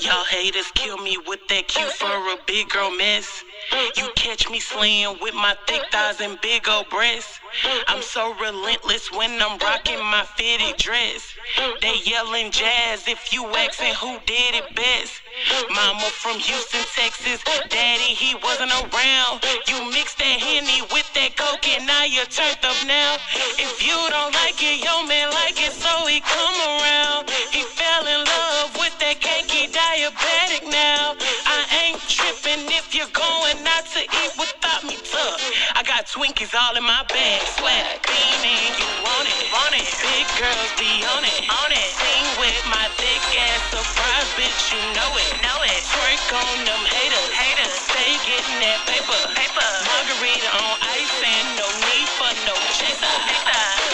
Y'all haters kill me with that cute for a big girl mess. You catch me slaying with my thick thighs and big old breasts. I'm so relentless when I'm rocking my fitted dress. They yelling jazz if you asking who did it best. Mama from Houston, Texas. Daddy, he wasn't around. You mix that henny with that coke and now you're turned up now. If you don't like it, your man like it, so he come around. Twinkies all in my bag, swag, beaming, you want it, want it. Big girls be on it, on it. Sing with my thick ass, surprise, bitch, you know it, know it. Twerk on them haters, haters. Stay getting that paper, paper. Margarita on ice and no need for no chaser.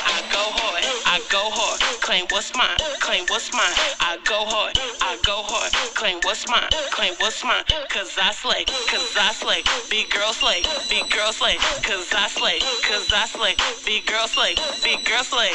I go hard, I go hard. Claim what's mine, claim what's mine. I go hard, I go hard. Claim what's mine, claim what's mine. Cause I slay, cause I slay. Big girl slay, big girl slay. Cause I slay, cause I slay. Big girl slay, big girl slay.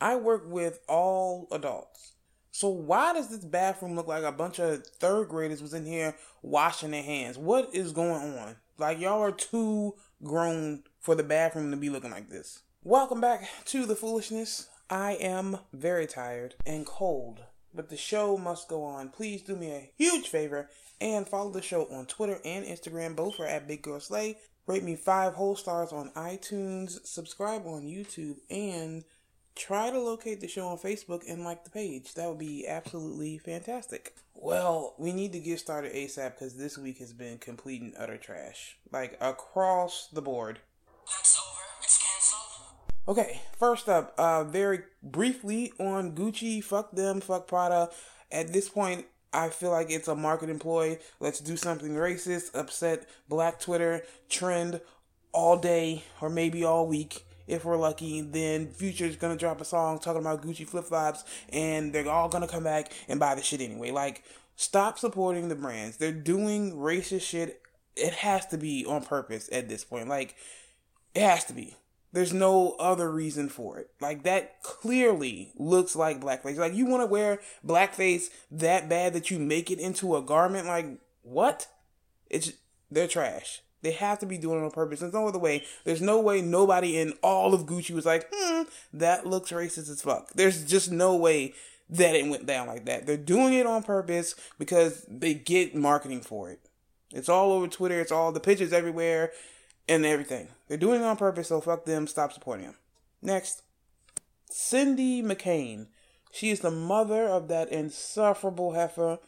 I work with all adults. So why does this bathroom look like a bunch of third graders was in here washing their hands? What is going on? Like y'all are too grown for the bathroom to be looking like this. Welcome back to the foolishness. I am very tired and cold, but the show must go on. Please do me a huge favor and follow the show on Twitter and Instagram. Both are at Big Girl Slay. Rate me five whole stars on iTunes. Subscribe on YouTube and try to locate the show on Facebook and like the page. That would be absolutely fantastic. Well, we need to get started ASAP because this week has been complete and utter trash. Like across the board. Okay, first up, uh, very briefly on Gucci, fuck them, fuck Prada. At this point, I feel like it's a market employ. Let's do something racist, upset black Twitter, trend all day or maybe all week. If we're lucky, then Future's gonna drop a song talking about Gucci flip flops, and they're all gonna come back and buy the shit anyway. Like, stop supporting the brands. They're doing racist shit. It has to be on purpose at this point. Like, it has to be. There's no other reason for it. Like that clearly looks like blackface. Like you want to wear blackface that bad that you make it into a garment. Like what? It's they're trash. They have to be doing it on purpose. There's no other way. There's no way nobody in all of Gucci was like, hmm, that looks racist as fuck. There's just no way that it went down like that. They're doing it on purpose because they get marketing for it. It's all over Twitter. It's all the pictures everywhere and everything. They're doing it on purpose, so fuck them. Stop supporting them. Next, Cindy McCain. She is the mother of that insufferable heifer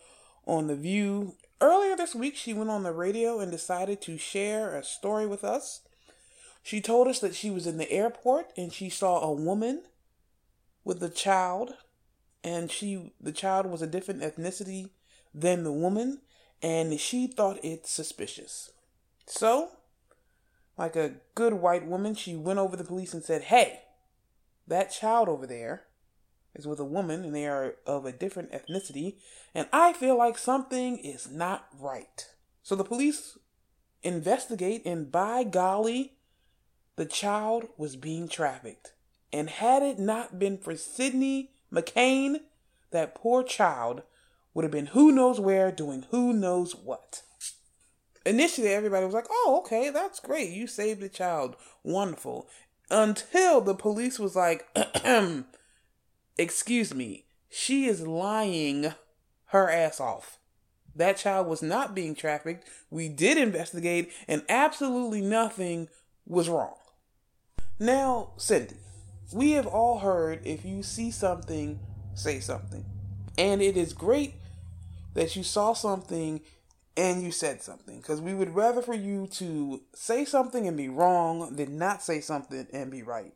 on The View. Earlier this week, she went on the radio and decided to share a story with us. She told us that she was in the airport and she saw a woman with a child, and she the child was a different ethnicity than the woman, and she thought it suspicious. So, like a good white woman, she went over the police and said, Hey, that child over there is with a woman and they are of a different ethnicity, and I feel like something is not right. So the police investigate, and by golly, the child was being trafficked. And had it not been for Sydney McCain, that poor child would have been who knows where doing who knows what. Initially, everybody was like, oh, okay, that's great. You saved the child. Wonderful. Until the police was like, excuse me, she is lying her ass off. That child was not being trafficked. We did investigate, and absolutely nothing was wrong. Now, Cindy, we have all heard if you see something, say something. And it is great that you saw something and you said something because we would rather for you to say something and be wrong than not say something and be right.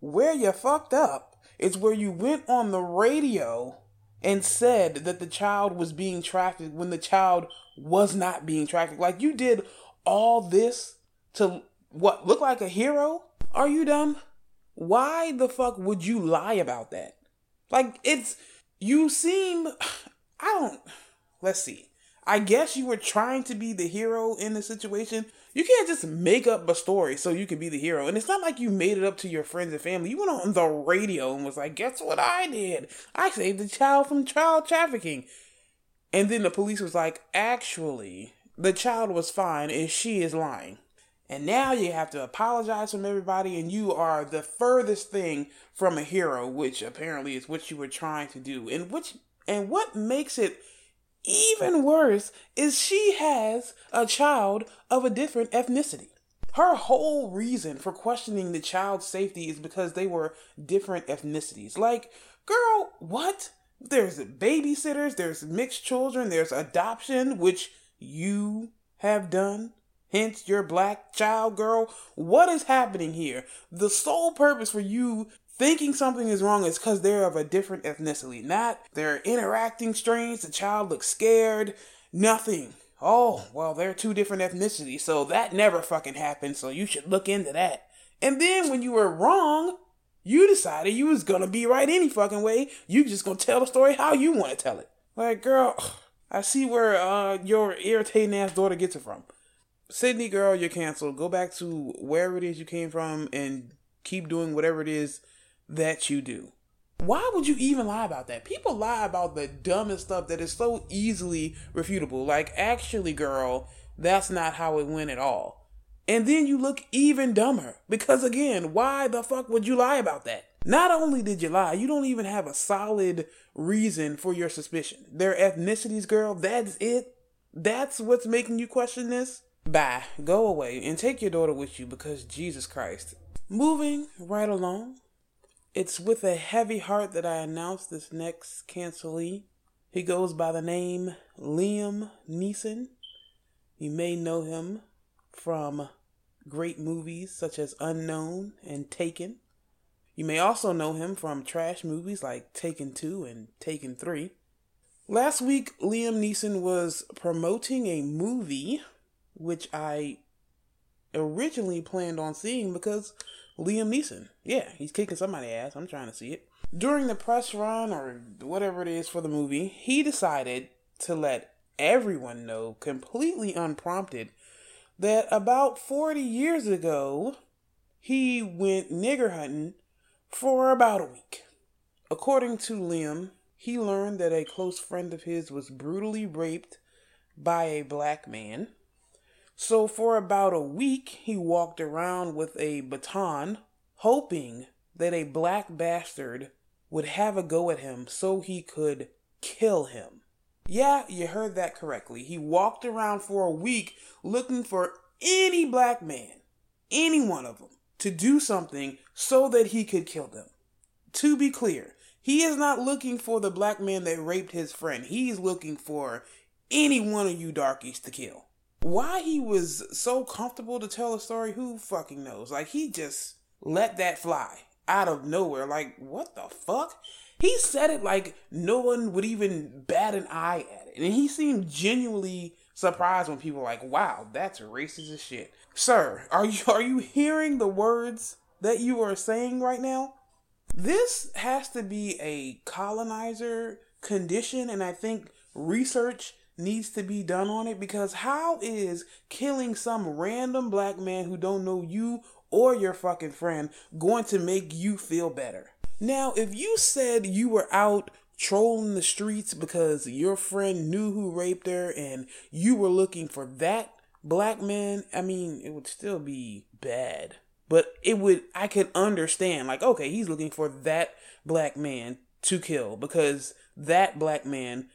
Where you fucked up is where you went on the radio and said that the child was being trafficked when the child was not being trafficked. Like you did all this to what look like a hero? Are you dumb? Why the fuck would you lie about that? Like it's you seem I don't let's see. I guess you were trying to be the hero in the situation You can't just make up a story so you can be the hero. And it's not like you made it up to your friends and family. You went on the radio and was like, guess what I did? I saved the child from child trafficking. And then the police was like, actually, the child was fine and she is lying. And now you have to apologize from everybody, and you are the furthest thing from a hero, which apparently is what you were trying to do. And which and what makes it even worse is she has a child of a different ethnicity. Her whole reason for questioning the child's safety is because they were different ethnicities. Like, girl, what? There's babysitters, there's mixed children, there's adoption, which you have done. Hence, your black child, girl. What is happening here? The sole purpose for you thinking something is wrong is because they're of a different ethnicity. Not they're interacting strange, the child looks scared, nothing. Oh, well, they're two different ethnicities, so that never fucking happened, so you should look into that. And then when you were wrong, you decided you was gonna be right any fucking way. You just gonna tell the story how you want to tell it. Like, girl, I see where uh, your irritating ass daughter gets it from. Sydney, girl, you're canceled. Go back to wherever it is you came from and keep doing whatever it is that you do. Why would you even lie about that? People lie about the dumbest stuff that is so easily refutable. Like, actually, girl, that's not how it went at all. And then you look even dumber. Because again, why the fuck would you lie about that? Not only did you lie, you don't even have a solid reason for your suspicion. Their ethnicities, girl, that's it. That's what's making you question this. Bye. Go away and take your daughter with you because Jesus Christ. Moving right along, it's with a heavy heart that I announce this next cancelee. He goes by the name Liam Neeson. You may know him from great movies such as Unknown and Taken. You may also know him from trash movies like Taken 2 and Taken 3. Last week, Liam Neeson was promoting a movie which I originally planned on seeing because Liam Neeson, yeah, he's kicking somebody's ass. I'm trying to see it. During the press run or whatever it is for the movie, he decided to let everyone know, completely unprompted, that about 40 years ago, he went nigger hunting for about a week. According to Liam, he learned that a close friend of his was brutally raped by a black man. So, for about a week, he walked around with a baton, hoping that a black bastard would have a go at him so he could kill him. Yeah, you heard that correctly. He walked around for a week looking for any black man, any one of them, to do something so that he could kill them. To be clear, he is not looking for the black man that raped his friend. He's looking for any one of you darkies to kill. Why he was so comfortable to tell a story, who fucking knows? Like, he just let that fly out of nowhere. Like, what the fuck? He said it like no one would even bat an eye at it. And he seemed genuinely surprised when people were like, wow, that's racist as shit. Sir, are you are you hearing the words that you are saying right now? This has to be a colonizer condition, and I think research needs to be done on it because how is killing some random black man who don't know you or your fucking friend going to make you feel better? Now, if you said you were out trolling the streets because your friend knew who raped her and you were looking for that black man, I mean, it would still be bad. But it would, I could understand, like, okay, he's looking for that black man to kill because that black man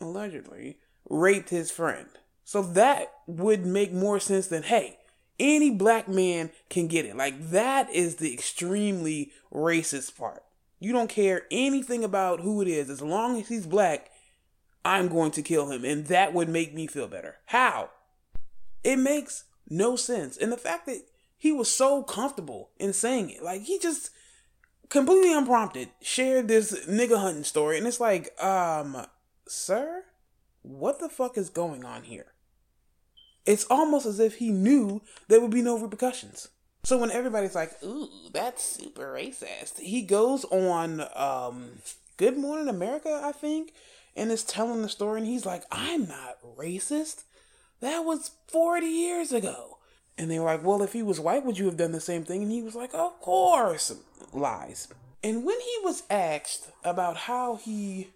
allegedly raped his friend. So that would make more sense than, hey, any black man can get it. Like, that is the extremely racist part. You don't care anything about who it is. As long as he's black, I'm going to kill him. And that would make me feel better. How? It makes no sense. And the fact that he was so comfortable in saying it, like, he just completely unprompted shared this nigga hunting story. And it's like, um, sir? what the fuck is going on here? It's almost as if he knew there would be no repercussions. So when everybody's like, ooh, that's super racist, he goes on um, Good Morning America, I think, and is telling the story, and he's like, I'm not racist. That was 40 years ago. And they were like, Well, if he was white, would you have done the same thing? And he was like, Of course. Lies. And when he was asked about how he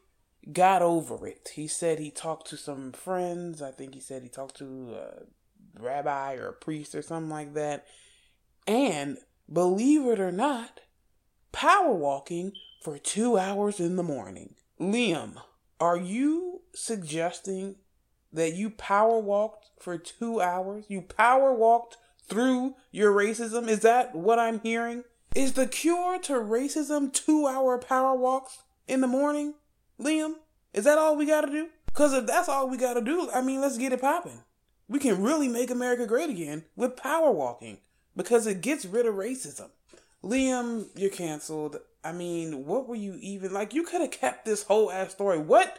got over it, he said he talked to some friends. I think he said he talked to a rabbi or a priest or something like that. And believe it or not, power walking for two hours in the morning. Liam, are you suggesting that you power walked for two hours? You power walked through your racism? Is that what I'm hearing? Is the cure to racism two hour power walks in the morning, Liam? Is that all we gotta do? Because if that's all we gotta do, I mean, let's get it popping. We can really make America great again with power walking because it gets rid of racism. Liam, you're canceled. I mean, what were you even like? You could have kept this whole ass story. What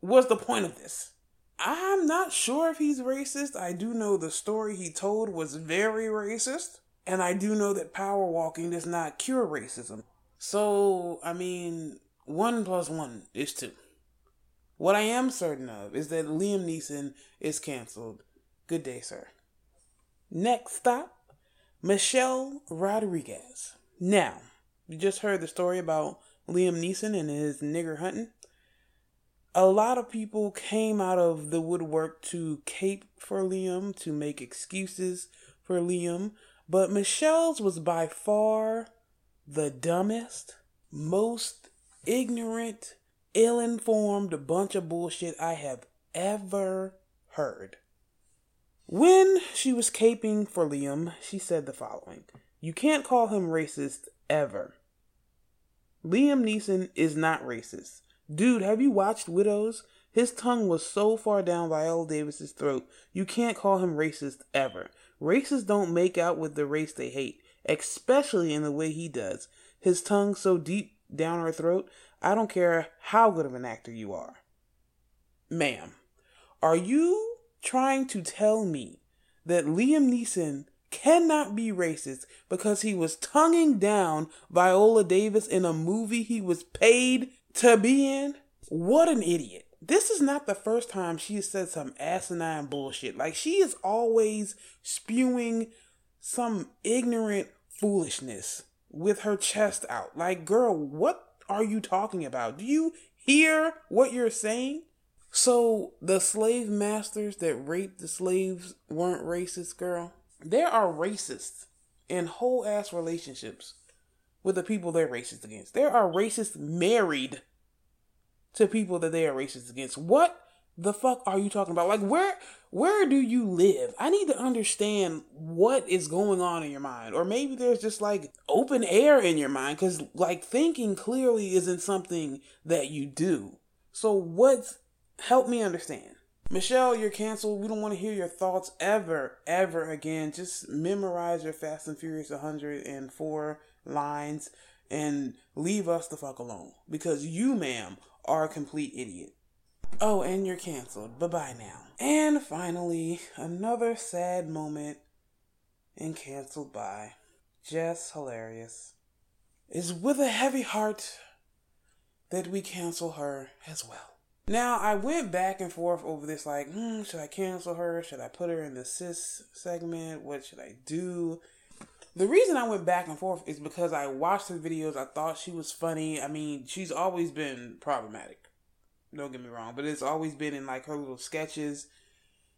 was the point of this? I'm not sure if he's racist. I do know the story he told was very racist. And I do know that power walking does not cure racism. So, I mean, one plus one is two. What I am certain of is that Liam Neeson is canceled. Good day, sir. Next stop, Michelle Rodriguez. Now, you just heard the story about Liam Neeson and his nigger hunting. A lot of people came out of the woodwork to cape for Liam, to make excuses for Liam, but Michelle's was by far the dumbest, most ignorant, ill informed bunch of bullshit I have ever heard. When she was caping for Liam, she said the following You can't call him racist ever. Liam Neeson is not racist. Dude, have you watched Widows? His tongue was so far down Viola Davis's throat, you can't call him racist ever. Racists don't make out with the race they hate, especially in the way he does. His tongue so deep down her throat, I don't care how good of an actor you are. Ma'am, are you trying to tell me that Liam Neeson cannot be racist because he was tonguing down Viola Davis in a movie he was paid to be in? What an idiot this is not the first time she has said some asinine bullshit. Like she is always spewing some ignorant foolishness with her chest out. Like, girl, what are you talking about? Do you hear what you're saying? So the slave masters that raped the slaves weren't racist, girl. There are racists in whole ass relationships with the people they're racist against. There are racists married to people that they are racist against. What the fuck are you talking about? Like where where do you live? I need to understand what is going on in your mind. Or maybe there's just like open air in your mind cuz like thinking clearly isn't something that you do. So what's help me understand. Michelle, you're canceled. We don't want to hear your thoughts ever, ever again. Just memorize your Fast and Furious 104 lines and leave us the fuck alone. Because you, ma'am, are a complete idiot. Oh, and you're canceled. Bye bye now. And finally, another sad moment and canceled by. Jess Hilarious. Is with a heavy heart that we cancel her as well. Now, I went back and forth over this like, hmm, should I cancel her? Should I put her in the cis segment? What should I do? The reason I went back and forth is because I watched the videos. I thought she was funny. I mean, she's always been problematic. Don't get me wrong, but it's always been in like her little sketches.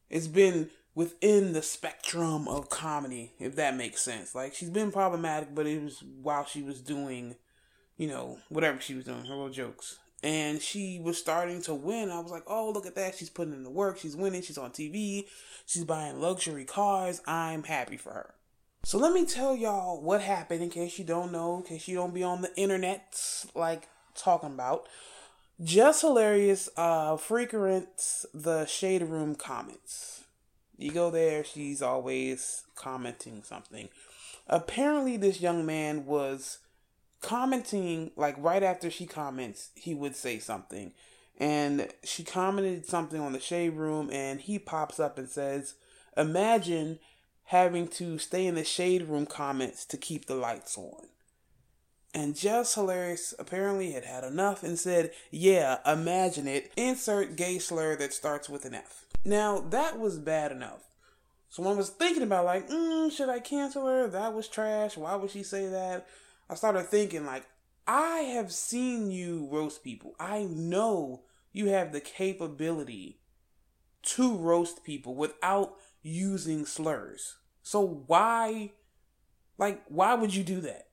It's been within the spectrum of comedy, if that makes sense. Like she's been problematic, but it was while she was doing, you know, whatever she was doing, her little jokes. And she was starting to win. I was like, oh, look at that. She's putting in the work. She's winning. She's on TV. She's buying luxury cars. I'm happy for her. So let me tell y'all what happened in case you don't know, in case you don't be on the internet like talking about. Jess Hilarious uh frequents the shade room comments. You go there, she's always commenting something. Apparently this young man was commenting like right after she comments, he would say something. And she commented something on the shade room and he pops up and says, "Imagine having to stay in the shade room comments to keep the lights on. And Jess Hilarious apparently had had enough and said, Yeah, imagine it. Insert gay slur that starts with an F. Now, that was bad enough. So I was thinking about, like, mm, should I cancel her? That was trash. Why would she say that? I started thinking, like, I have seen you roast people. I know you have the capability to roast people without using slurs. So why, like, why would you do that?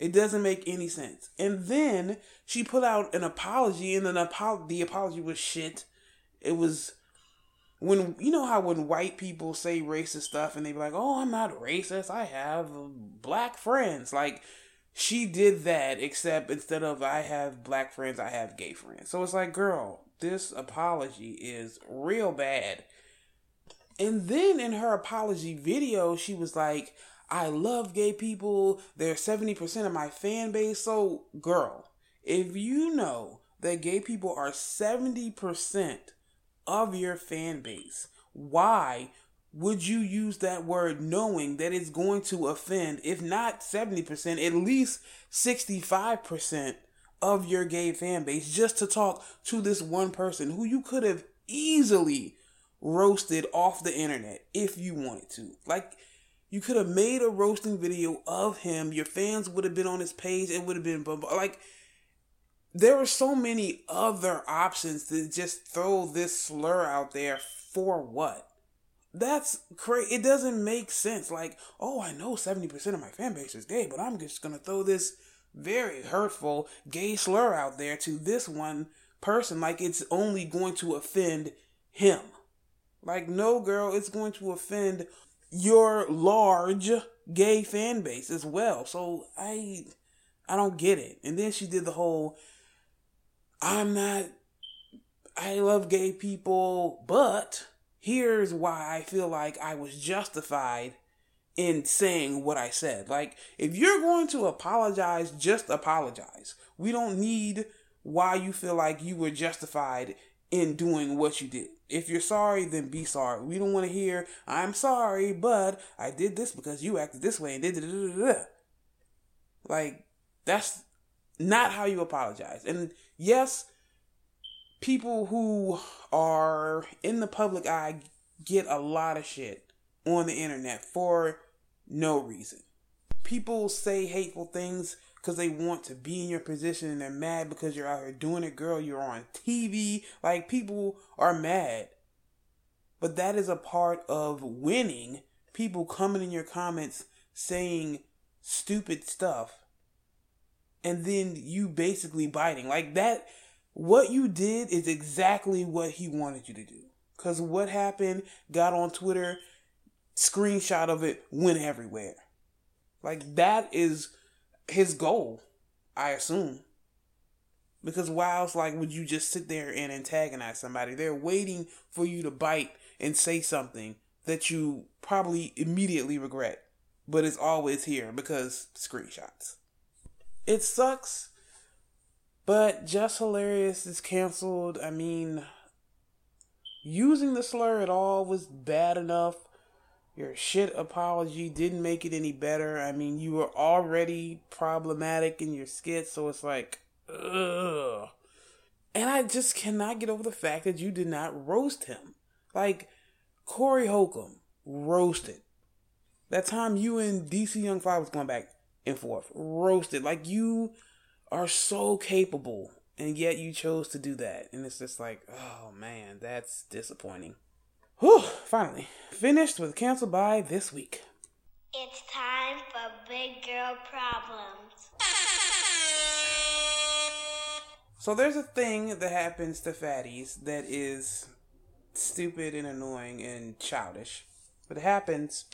It doesn't make any sense. And then she put out an apology, and then apo- the apology was shit. It was when you know how when white people say racist stuff and they be like, "Oh, I'm not racist. I have black friends." Like she did that, except instead of I have black friends, I have gay friends. So it's like, girl, this apology is real bad. And then in her apology video, she was like, I love gay people. They're 70% of my fan base. So, girl, if you know that gay people are 70% of your fan base, why would you use that word knowing that it's going to offend, if not 70%, at least 65% of your gay fan base just to talk to this one person who you could have easily roasted off the internet if you wanted to? Like, you could have made a roasting video of him. Your fans would have been on his page. It would have been like there were so many other options to just throw this slur out there for what? That's crazy. It doesn't make sense. Like, oh, I know 70% of my fan base is gay, but I'm just going to throw this very hurtful gay slur out there to this one person like it's only going to offend him. Like, no, girl, it's going to offend your large gay fan base as well. So I I don't get it. And then she did the whole I'm not I love gay people, but here's why I feel like I was justified in saying what I said. Like if you're going to apologize, just apologize. We don't need why you feel like you were justified in doing what you did. If you're sorry, then be sorry. We don't want to hear, I'm sorry, but I did this because you acted this way and did. Like, that's not how you apologize. And yes, people who are in the public eye get a lot of shit on the internet for no reason. People say hateful things because they want to be in your position and they're mad because you're out here doing it, girl. You're on TV. Like, people are mad. But that is a part of winning. People coming in your comments saying stupid stuff and then you basically biting. Like, that, what you did is exactly what he wanted you to do. Because what happened, got on Twitter, screenshot of it, went everywhere. Like, that is his goal, I assume. Because why else, like, would you just sit there and antagonize somebody? They're waiting for you to bite and say something that you probably immediately regret, but it's always here because screenshots. It sucks, but Jess Hilarious is canceled. I mean, using the slur at all was bad enough your shit apology didn't make it any better. I mean, you were already problematic in your skit, so it's like, ugh. And I just cannot get over the fact that you did not roast him. Like, Corey Holcomb roasted. That time you and DC Young Fly was going back and forth, roasted. Like, you are so capable, and yet you chose to do that. And it's just like, oh man, that's disappointing. Whew, finally. Finished with Cancel by this week. It's time for Big Girl Problems. So there's a thing that happens to fatties that is stupid and annoying and childish, but it happens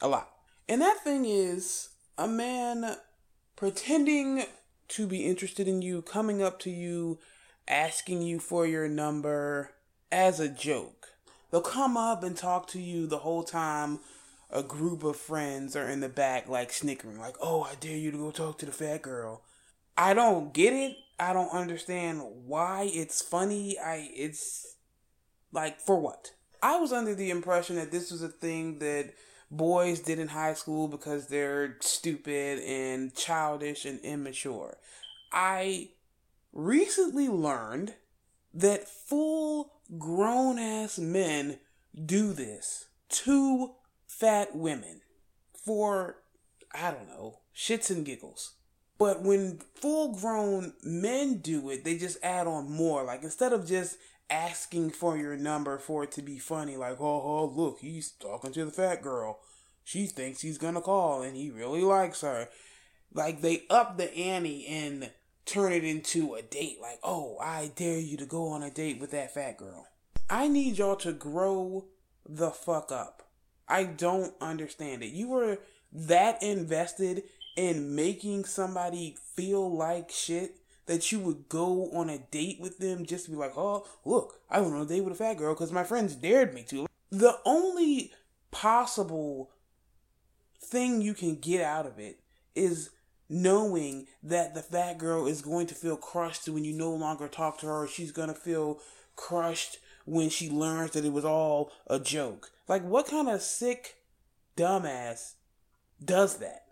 a lot. And that thing is a man pretending to be interested in you, coming up to you, asking you for your number as a joke. They'll come up and talk to you the whole time a group of friends are in the back, like snickering, like, oh, I dare you to go talk to the fat girl. I don't get it. I don't understand why it's funny. I, it's like, for what? I was under the impression that this was a thing that boys did in high school because they're stupid and childish and immature. I recently learned that full grown ass men do this to fat women for, I don't know, shits and giggles. But when full grown men do it, they just add on more. Like instead of just asking for your number for it to be funny, like, oh, oh look, he's talking to the fat girl. She thinks he's gonna call and he really likes her. Like they up the ante and turn it into a date. Like, oh, I dare you to go on a date with that fat girl. I need y'all to grow the fuck up. I don't understand it. You were that invested in making somebody feel like shit that you would go on a date with them just to be like, oh, look, I went on a date with a fat girl because my friends dared me to. The only possible thing you can get out of it is knowing that the fat girl is going to feel crushed when you no longer talk to her. She's going to feel crushed when she learns that it was all a joke. Like, what kind of sick dumbass does that?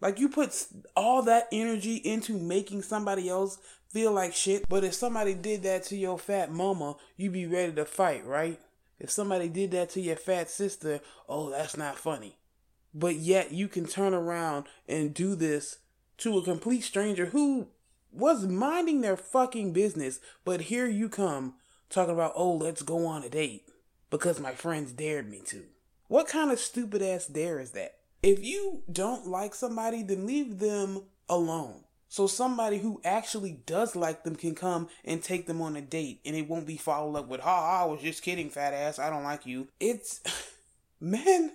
Like, you put all that energy into making somebody else feel like shit, but if somebody did that to your fat mama, you'd be ready to fight, right? If somebody did that to your fat sister, oh, that's not funny. But yet, you can turn around and do this to a complete stranger who was minding their fucking business, but here you come talking about, oh, let's go on a date because my friends dared me to. What kind of stupid ass dare is that? If you don't like somebody, then leave them alone. So somebody who actually does like them can come and take them on a date and it won't be followed up with, ha, I was just kidding, fat ass, I don't like you. It's, men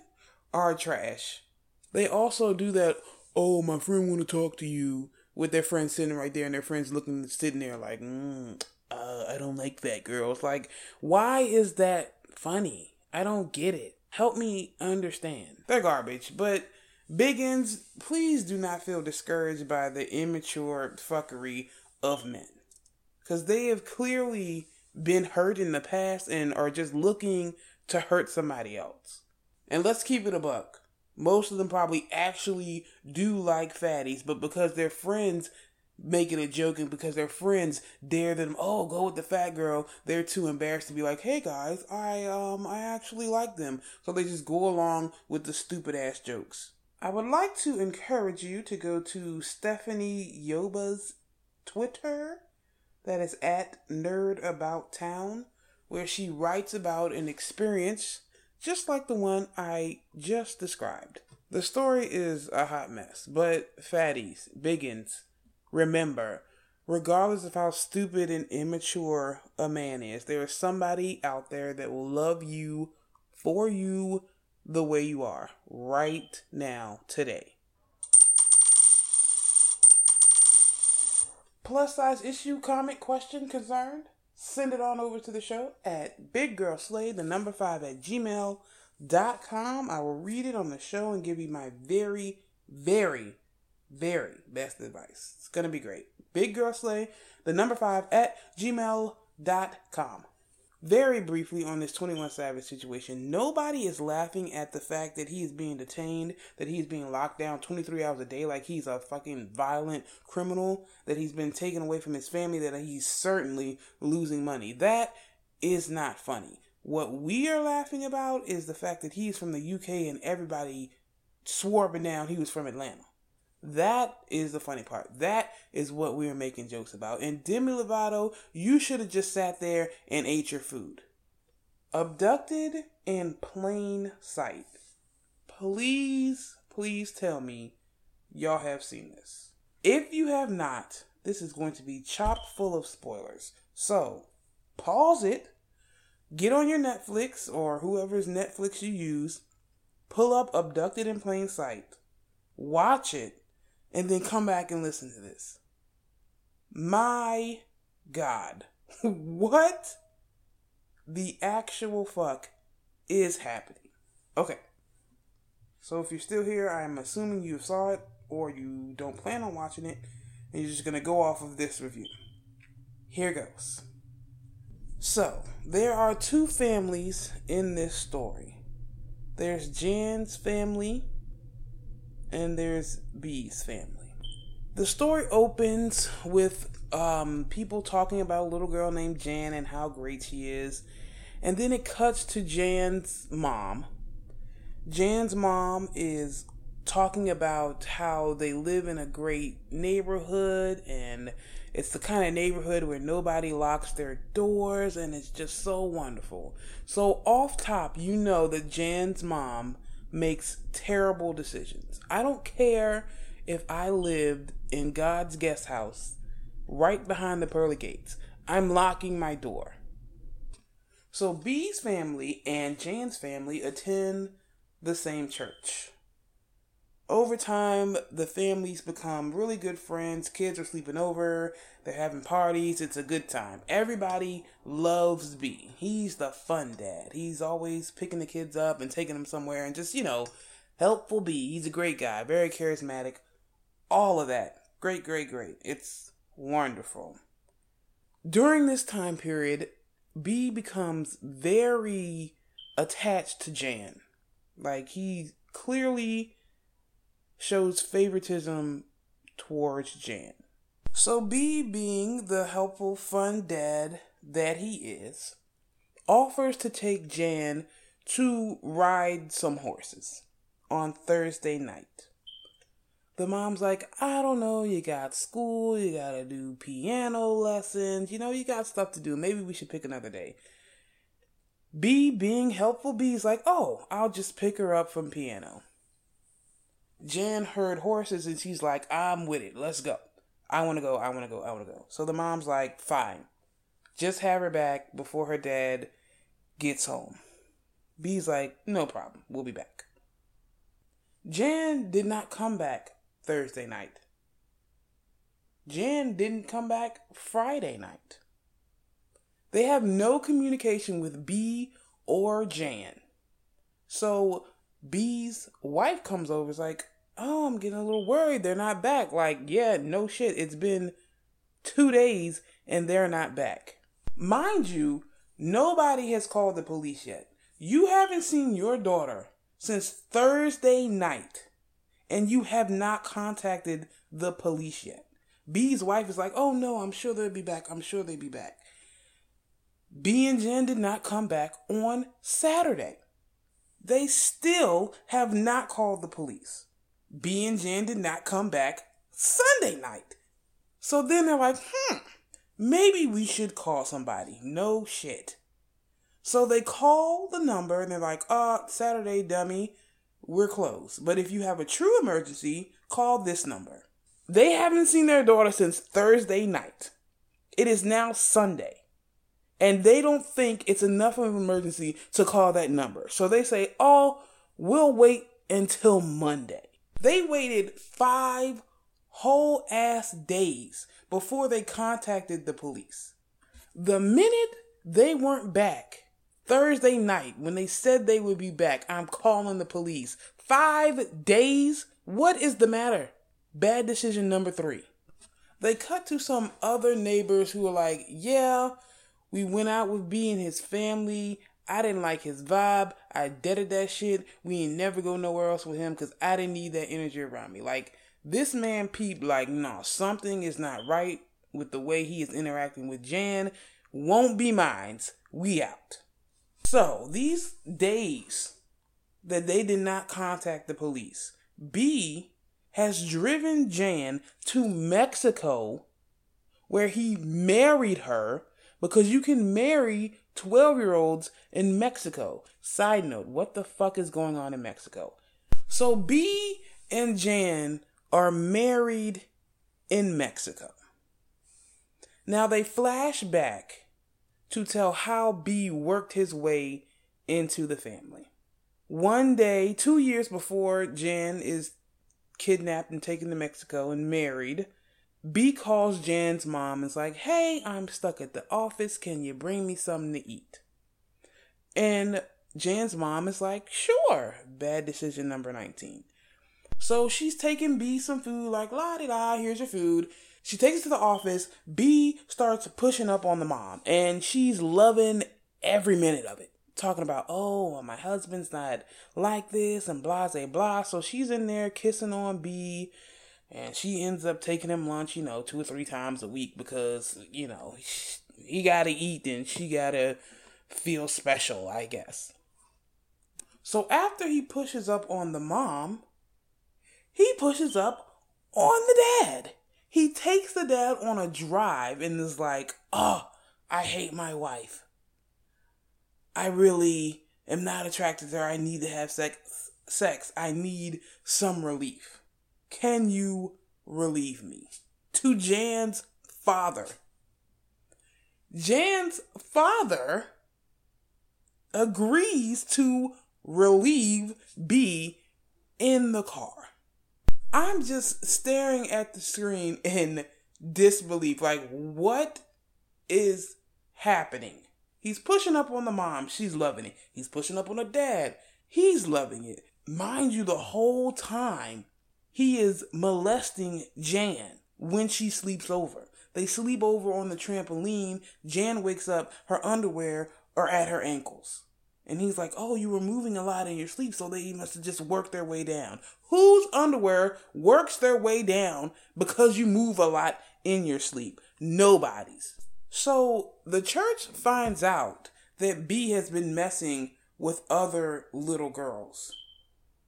are trash. They also do that, oh, my friend want to talk to you with their friends sitting right there and their friends looking sitting there like, mm, uh, I don't like that girl. It's like, why is that funny? I don't get it. Help me understand. They're garbage, but Biggins, please do not feel discouraged by the immature fuckery of men. Because they have clearly been hurt in the past and are just looking to hurt somebody else. And let's keep it a buck most of them probably actually do like fatties, but because their friends make it a joke and because their friends dare them, oh, go with the fat girl, they're too embarrassed to be like, hey guys, I um I actually like them. So they just go along with the stupid ass jokes. I would like to encourage you to go to Stephanie Yeboah's Twitter. That is at Nerd About Town, where she writes about an experience just like the one I just described. The story is a hot mess, but fatties, biggins, remember, regardless of how stupid and immature a man is, there is somebody out there that will love you for you the way you are right now, today. Plus size issue, comment, question, concern? Send it on over to the show at Big Girl Slay, the number five at gmail.com. I will read it on the show and give you my very, very, very best advice. It's going to be great. Big Girl the number five at gmail.com very briefly on this 21 Savage situation, nobody is laughing at the fact that he is being detained, that he's being locked down 23 hours a day like he's a fucking violent criminal, that he's been taken away from his family, that he's certainly losing money. That is not funny. What we are laughing about is the fact that he's from the UK and everybody swore up and down he was from Atlanta. That is the funny part. That is what we are making jokes about. And Demi Lovato, you should have just sat there and ate your food. Abducted in plain sight. Please, please tell me y'all have seen this. If you have not, this is going to be chock full of spoilers. So, pause it, get on your Netflix or whoever's Netflix you use, pull up Abducted in Plain Sight, watch it, and then come back and listen to this. My God. what the actual fuck is happening? Okay. So if you're still here, I'm assuming you saw it or you don't plan on watching it and you're just going to go off of this review. Here goes. So, there are two families in this story. There's Jan's family and there's B's family. The story opens with um, people talking about a little girl named Jan and how great she is. And then it cuts to Jan's mom. Jan's mom is talking about how they live in a great neighborhood and it's the kind of neighborhood where nobody locks their doors and it's just so wonderful. So, off top, you know that Jan's mom makes terrible decisions. I don't care if I lived in God's guest house right behind the pearly gates. I'm locking my door. So B's family and Jan's family attend the same church. Over time, the families become really good friends. Kids are sleeping over, they're having parties. It's a good time. Everybody loves B. He's the fun dad. He's always picking the kids up and taking them somewhere and just, you know, helpful B. He's a great guy, very charismatic. All of that. Great, great, great. It's wonderful. During this time period, B becomes very attached to Jan. Like he clearly shows favoritism towards Jan. So B, being the helpful, fun dad that he is, offers to take Jan to ride some horses on Thursday night. The mom's like, I don't know, you got school, you gotta do piano lessons, you know, you got stuff to do. Maybe we should pick another day. B, being helpful, B's like, oh, I'll just pick her up from piano. Jan heard horses and she's like, I'm with it, let's go. I wanna go, I wanna go, I wanna go. So the mom's like, fine. Just have her back before her dad gets home. B's like, no problem, we'll be back. Jan did not come back Thursday night. Jan didn't come back Friday night. They have no communication with B or Jan. So B's wife comes over, is like, Oh, I'm getting a little worried. They're not back. Like, yeah, no shit. It's been two days and they're not back. Mind you, nobody has called the police yet. You haven't seen your daughter since Thursday night and you have not contacted the police yet. B's wife is like, oh no, I'm sure they'll be back. I'm sure they'll be back. B and Jen did not come back on Saturday. They still have not called the police. B and Jen did not come back Sunday night. So then they're like, hmm, maybe we should call somebody. No shit. So they call the number and they're like, uh, Saturday, dummy we're closed. But if you have a true emergency, call this number. They haven't seen their daughter since Thursday night. It is now Sunday. And they don't think it's enough of an emergency to call that number. So they say, oh, we'll wait until Monday. They waited five whole ass days before they contacted the police. The minute they weren't back, Thursday night, when they said they would be back, I'm calling the police. Five days? What is the matter? Bad decision number three. They cut to some other neighbors who are like, yeah, we went out with B and his family. I didn't like his vibe. I deaded that shit. We ain't never go nowhere else with him because I didn't need that energy around me. Like, this man peeped like, no, something is not right with the way he is interacting with Jan. Won't be mines. We out. So these days that they did not contact the police, B has driven Jan to Mexico where he married her because you can marry 12 year olds in Mexico. Side note, what the fuck is going on in Mexico? So B and Jan are married in Mexico. Now they flash back to tell how B worked his way into the family. One day, two years before Jan is kidnapped and taken to Mexico and married, B calls Jan's mom and is like, Hey, I'm stuck at the office. Can you bring me something to eat? And Jan's mom is like, Sure. Bad decision number 19. So she's taking B some food, like, la di da, here's your food. She takes it to the office. B starts pushing up on the mom, and she's loving every minute of it. Talking about, oh, my husband's not like this, and blah, blah, blah. So she's in there kissing on B, And she ends up taking him lunch, you know, two or three times a week because, you know, he got to eat and she got to feel special, I guess. So after he pushes up on the mom, he pushes up on the dad. He takes the dad on a drive and is like, oh, I hate my wife. I really am not attracted to her. I need to have sex. Sex. I need some relief. Can you relieve me? To Jan's father. Jan's father agrees to relieve B in the car. I'm just staring at the screen in disbelief. Like, what is happening? He's pushing up on the mom. She's loving it. He's pushing up on the dad. He's loving it. Mind you, the whole time, he is molesting Jan when she sleeps over. They sleep over on the trampoline. Jan wakes up, her underwear are at her ankles. And he's like, Oh, you were moving a lot in your sleep, so they must have just worked their way down. Whose underwear works their way down because you move a lot in your sleep? Nobody's. So the church finds out that B has been messing with other little girls.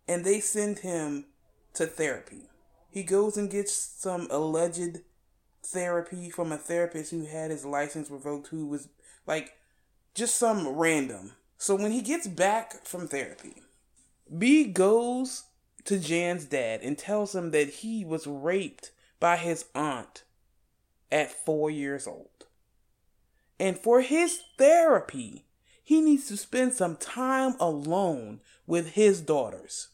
And they send him to therapy. He goes and gets some alleged therapy from a therapist who had his license revoked, who was like just some random so when he gets back from therapy, B goes to Jan's dad and tells him that he was raped by his aunt at four years old. And for his therapy, he needs to spend some time alone with his daughters.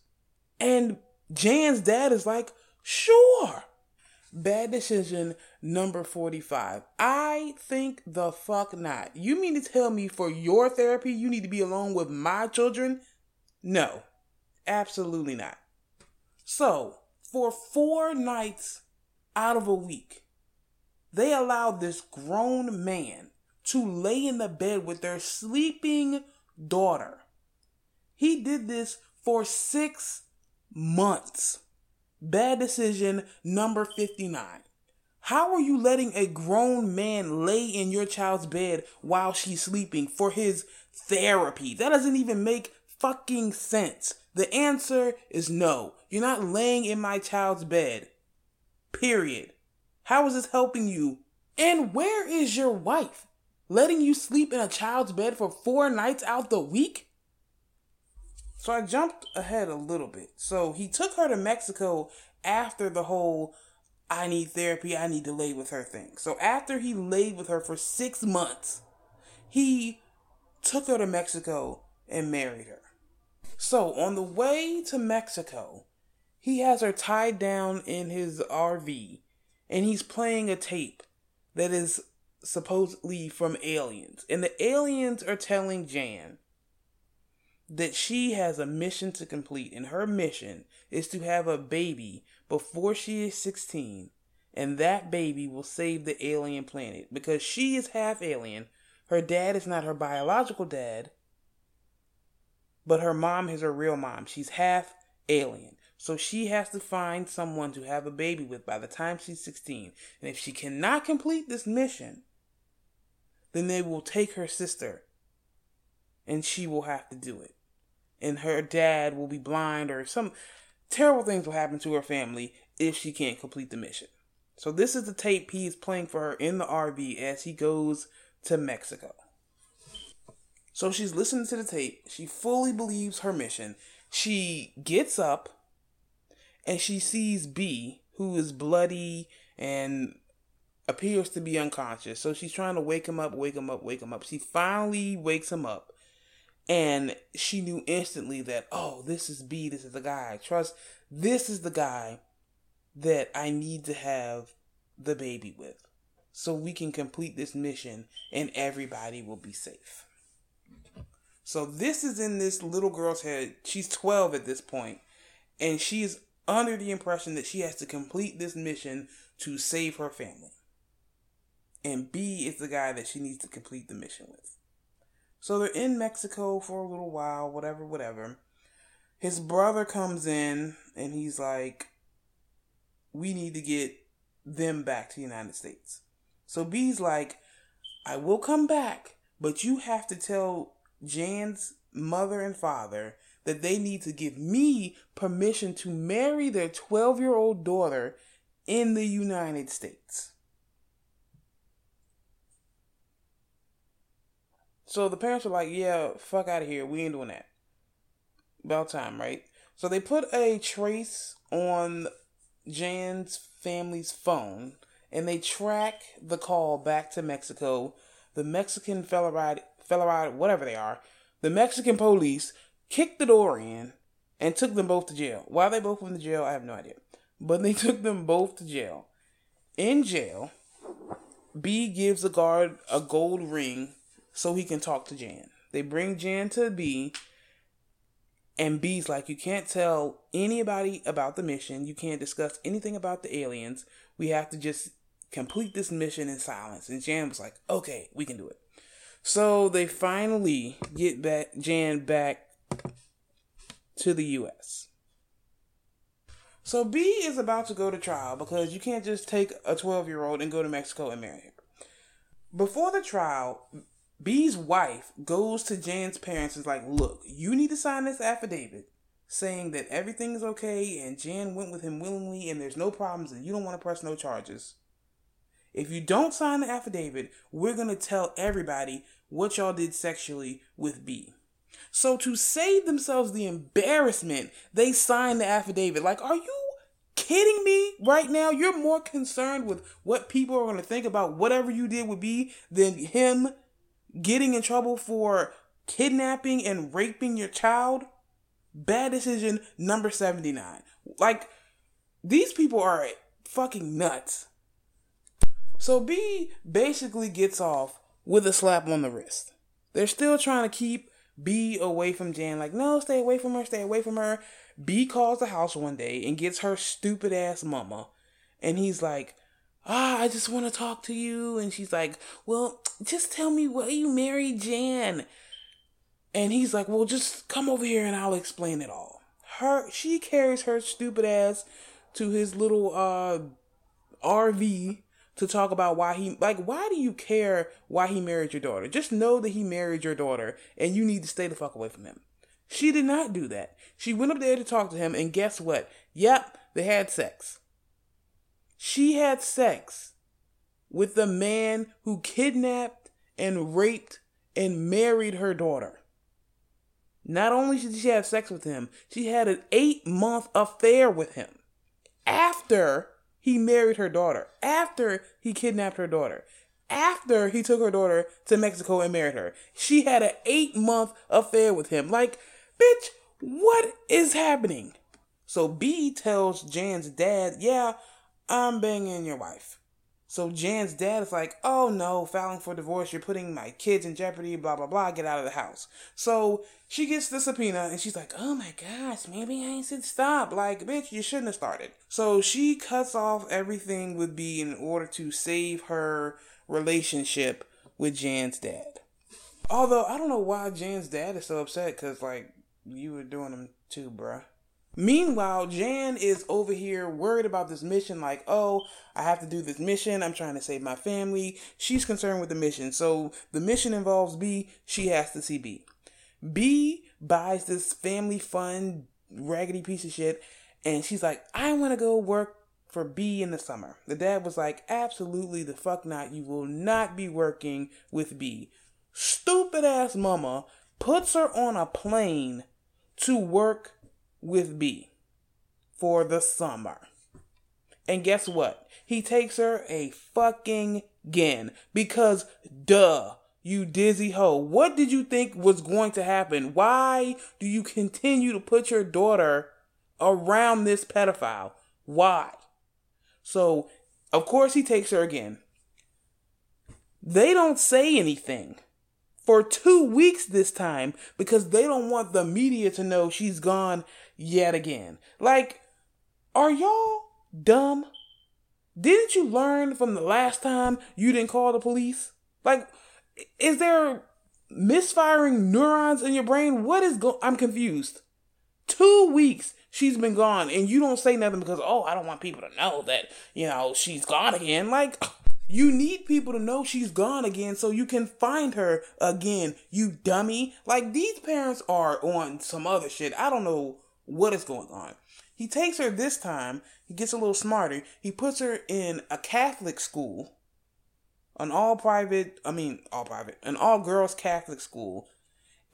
And Jan's dad is like, sure. Bad decision number 45. I think the fuck not. You mean to tell me for your therapy you need to be alone with my children? No, absolutely not. So, for four nights out of a week, they allowed this grown man to lay in the bed with their sleeping daughter. He did this for six months. Bad decision number 59. How are you letting a grown man lay in your child's bed while she's sleeping for his therapy? That doesn't even make fucking sense. The answer is no. You're not laying in my child's bed. Period. How is this helping you? And where is your wife? Letting you sleep in a child's bed for four nights out the week? So I jumped ahead a little bit. So he took her to Mexico after the whole I need therapy, I need to lay with her thing. So after he laid with her for six months, he took her to Mexico and married her. So on the way to Mexico, he has her tied down in his RV and he's playing a tape that is supposedly from aliens. And the aliens are telling Jan that she has a mission to complete, and her mission is to have a baby before she is 16, and that baby will save the alien planet because she is half alien. Her dad is not her biological dad, but her mom is her real mom. She's half alien. So she has to find someone to have a baby with by the time she's 16. And if she cannot complete this mission, then they will take her sister and she will have to do it. And her dad will be blind, or some terrible things will happen to her family if she can't complete the mission. So, this is the tape he is playing for her in the RV as he goes to Mexico. So, she's listening to the tape. She fully believes her mission. She gets up and she sees B, who is bloody and appears to be unconscious. So she's trying to wake him up, wake him up, wake him up. She finally wakes him up. And she knew instantly that, oh, this is B, this is the guy I trust. This is the guy that I need to have the baby with. So we can complete this mission and everybody will be safe. So this is in this little girl's head. She's 12 at this point, and she's under the impression that she has to complete this mission to save her family and B is the guy that she needs to complete the mission with. So they're in Mexico for a little while, whatever, whatever. His brother comes in and he's like, we need to get them back to the United States. So B's like, I will come back, but you have to tell Jan's mother and father that they need to give me permission to marry their 12 year old daughter in the United States. So the parents were like, yeah, fuck out of here. We ain't doing that. About time, right? So they put a trace on Jan's family's phone and they track the call back to Mexico. The Mexican Federal, Federal, whatever they are, the Mexican police kicked the door in and took them both to jail. Why they both went to jail, I have no idea. But they took them both to jail. In jail, B gives the guard a gold ring so he can talk to Jan. They bring Jan to B, and B's like, You can't tell anybody about the mission. You can't discuss anything about the aliens. We have to just complete this mission in silence. And Jan was like, Okay, we can do it. So they finally get back Jan back to the US. So B is about to go to trial because you can't just take a 12 year old and go to Mexico and marry her. Before the trial, B's wife goes to Jan's parents and is like, Look, you need to sign this affidavit saying that everything is okay and Jan went with him willingly and there's no problems and you don't want to press no charges. If you don't sign the affidavit, we're going to tell everybody what y'all did sexually with B. So to save themselves the embarrassment, they signed the affidavit. Like, are you kidding me right now? You're more concerned with what people are going to think about whatever you did with B than him getting in trouble for kidnapping and raping your child? Bad decision number 79. Like, these people are fucking nuts. So B basically gets off with a slap on the wrist. They're still trying to keep B away from Jan. Like, no, stay away from her, stay away from her. B calls the house one day and gets her stupid ass mama. And he's like, ah, I just want to talk to you. And she's like, well, just tell me why you married Jan. And he's like, well, just come over here and I'll explain it all. Her, she carries her stupid ass to his little, uh, RV to talk about why he like why do you care why he married your daughter? Just know that he married your daughter and you need to stay the fuck away from him. She did not do that. She went up there to talk to him and guess what? Yep, they had sex. She had sex with the man who kidnapped and raped and married her daughter. Not only did she have sex with him, she had an eight month affair with him. After he married her daughter after he kidnapped her daughter. After he took her daughter to Mexico and married her. She had an eight month affair with him. Like, bitch, what is happening? So B tells Jan's dad, yeah, I'm banging your wife. So Jan's dad is like, oh no, filing for divorce, you're putting my kids in jeopardy, blah, blah, blah, get out of the house. So she gets the subpoena and she's like, oh my gosh, maybe I should stop. Like, bitch, you shouldn't have started. So she cuts off everything with B in order to save her relationship with Jan's dad. Although, I don't know why Jan's dad is so upset because, like, you were doing them too, bruh. Meanwhile, Jan is over here worried about this mission, like, oh, I have to do this mission. I'm trying to save my family. She's concerned with the mission. So the mission involves B. She has to see B. B buys this family fun, raggedy piece of shit, and she's like, I want to go work for B in the summer. The dad was like, absolutely the fuck not. You will not be working with B. Stupid ass mama puts her on a plane to work with B for the summer. And guess what? He takes her a fucking gin because duh, you dizzy hoe. What did you think was going to happen? Why do you continue to put your daughter around this pedophile? Why? So, of course, he takes her again. They don't say anything for two weeks this time because they don't want the media to know she's gone yet again. Like, are y'all dumb? Didn't you learn from the last time you didn't call the police? Like, is there misfiring neurons in your brain? What is going? I'm confused. Two weeks she's been gone and you don't say nothing because oh i don't want people to know that you know she's gone again like you need people to know she's gone again so you can find her again you dummy like these parents are on some other shit i don't know what is going on he takes her this time he gets a little smarter he puts her in a catholic school an all private i mean all private an all girls catholic school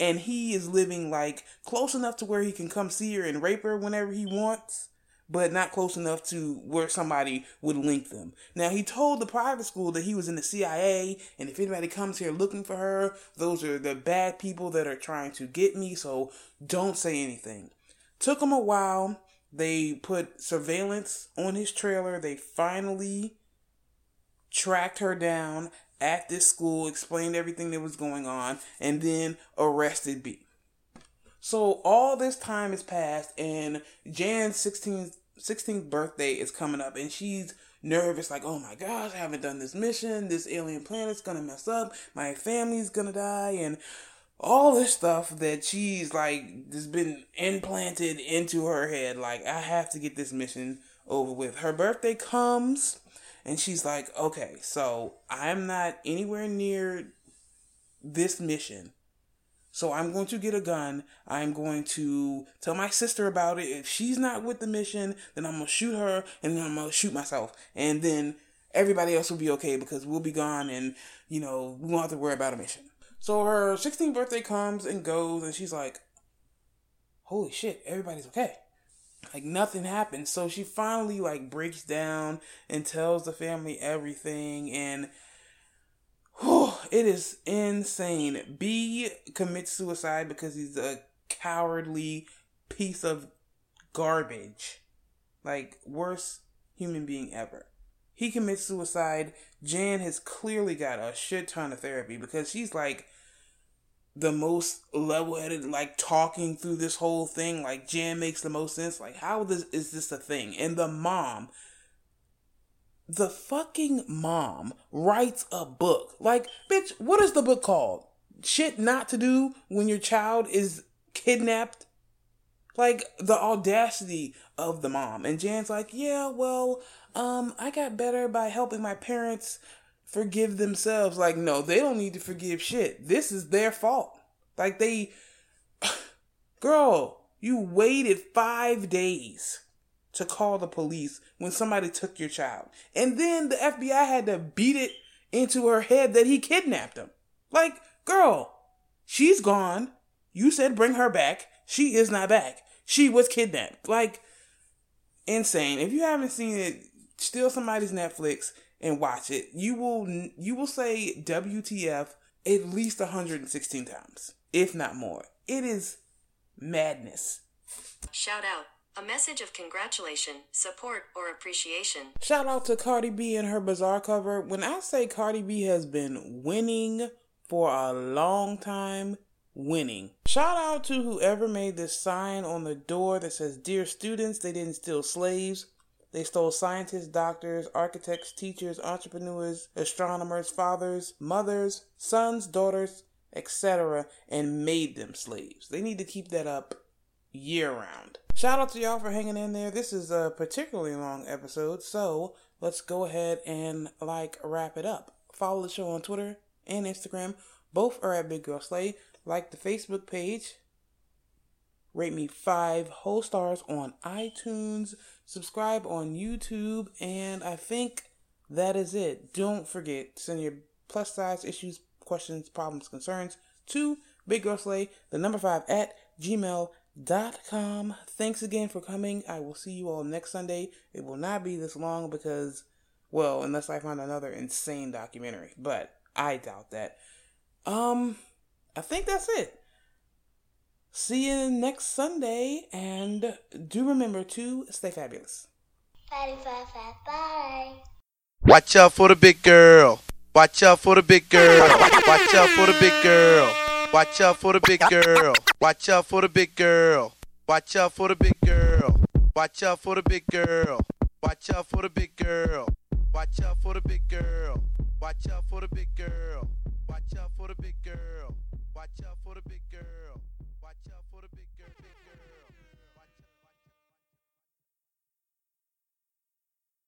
and he is living like close enough to where he can come see her and rape her whenever he wants, but not close enough to where somebody would link them. Now he told the private school that he was in the CIA, and if anybody comes here looking for her, those are the bad people that are trying to get me, so don't say anything. Took him a while. They put surveillance on his trailer. They finally tracked her down at this school, explained everything that was going on, and then arrested B. So all this time has passed, and Jan's 16th, 16th birthday is coming up, and she's nervous, like, oh my gosh, I haven't done this mission. This alien planet's gonna mess up. My family's gonna die, and all this stuff that she's like, has been implanted into her head. Like, I have to get this mission over with. Her birthday comes and she's like, okay, so I'm not anywhere near this mission. So I'm going to get a gun. I'm going to tell my sister about it. If she's not with the mission, then I'm going to shoot her and then I'm going to shoot myself. And then everybody else will be okay because we'll be gone and, you know, we won't have to worry about a mission. So her 16th birthday comes and goes and she's like, holy shit, everybody's okay. Like nothing happened. So she finally like breaks down and tells the family everything and whew, it is insane. B commits suicide because he's a cowardly piece of garbage. Like worst human being ever. He commits suicide jan has clearly got a shit ton of therapy because she's like the most level-headed like talking through this whole thing. Like jan makes the most sense. Like how this is this a thing? And the mom the fucking mom writes a book. Like bitch what is the book called? Shit not to do when your child is kidnapped? Like the audacity of the mom. And jan's like yeah well um i got better by helping my parents forgive themselves. Like, no, they don't need to forgive shit. This is their fault. Like, they, girl, you waited five days to call the police when somebody took your child. And then the FBI had to beat it into her head that he kidnapped him. Like, girl, she's gone. You said bring her back. She is not back. She was kidnapped. Like, insane. If you haven't seen it, steal somebody's Netflix and watch it, you will you will say WTF at least 116 times, if not more. It is madness. Shout out. A message of congratulation, support, or appreciation. Shout out to Cardi B and her Bazaar cover. When I say Cardi B has been winning for a long time, winning. Shout out to whoever made this sign on the door that says, Dear students, they didn't steal slaves. They stole scientists, doctors, architects, teachers, entrepreneurs, astronomers, fathers, mothers, sons, daughters, etc., and made them slaves. They need to keep that up year round. Shout out to y'all for hanging in there. This is a particularly long episode, so let's go ahead and like wrap it up. Follow the show on Twitter and Instagram. Both are at Big Girl Slay. Like the Facebook page. Rate me five whole stars on iTunes subscribe on YouTube, and I think that is it. Don't forget, send your plus size issues, questions, problems, concerns to Big Girl Slay, the number five at gmail.com. Thanks again for coming. I will see you all next Sunday. It will not be this long because, well, unless I find another insane documentary, but I doubt that. Um, I think that's it. See you next Sunday, and do remember to stay fabulous. Bye, bye, bye, bye. Watch out for the big girl. Watch out for the big girl. Watch out for the big girl. Watch out for the big girl. Watch out for the big girl. Watch out for the big girl. Watch out for the big girl. Watch out for the big girl. Watch out for the big girl. Watch out for the big girl. Watch out for the big girl. Watch out for the big girl.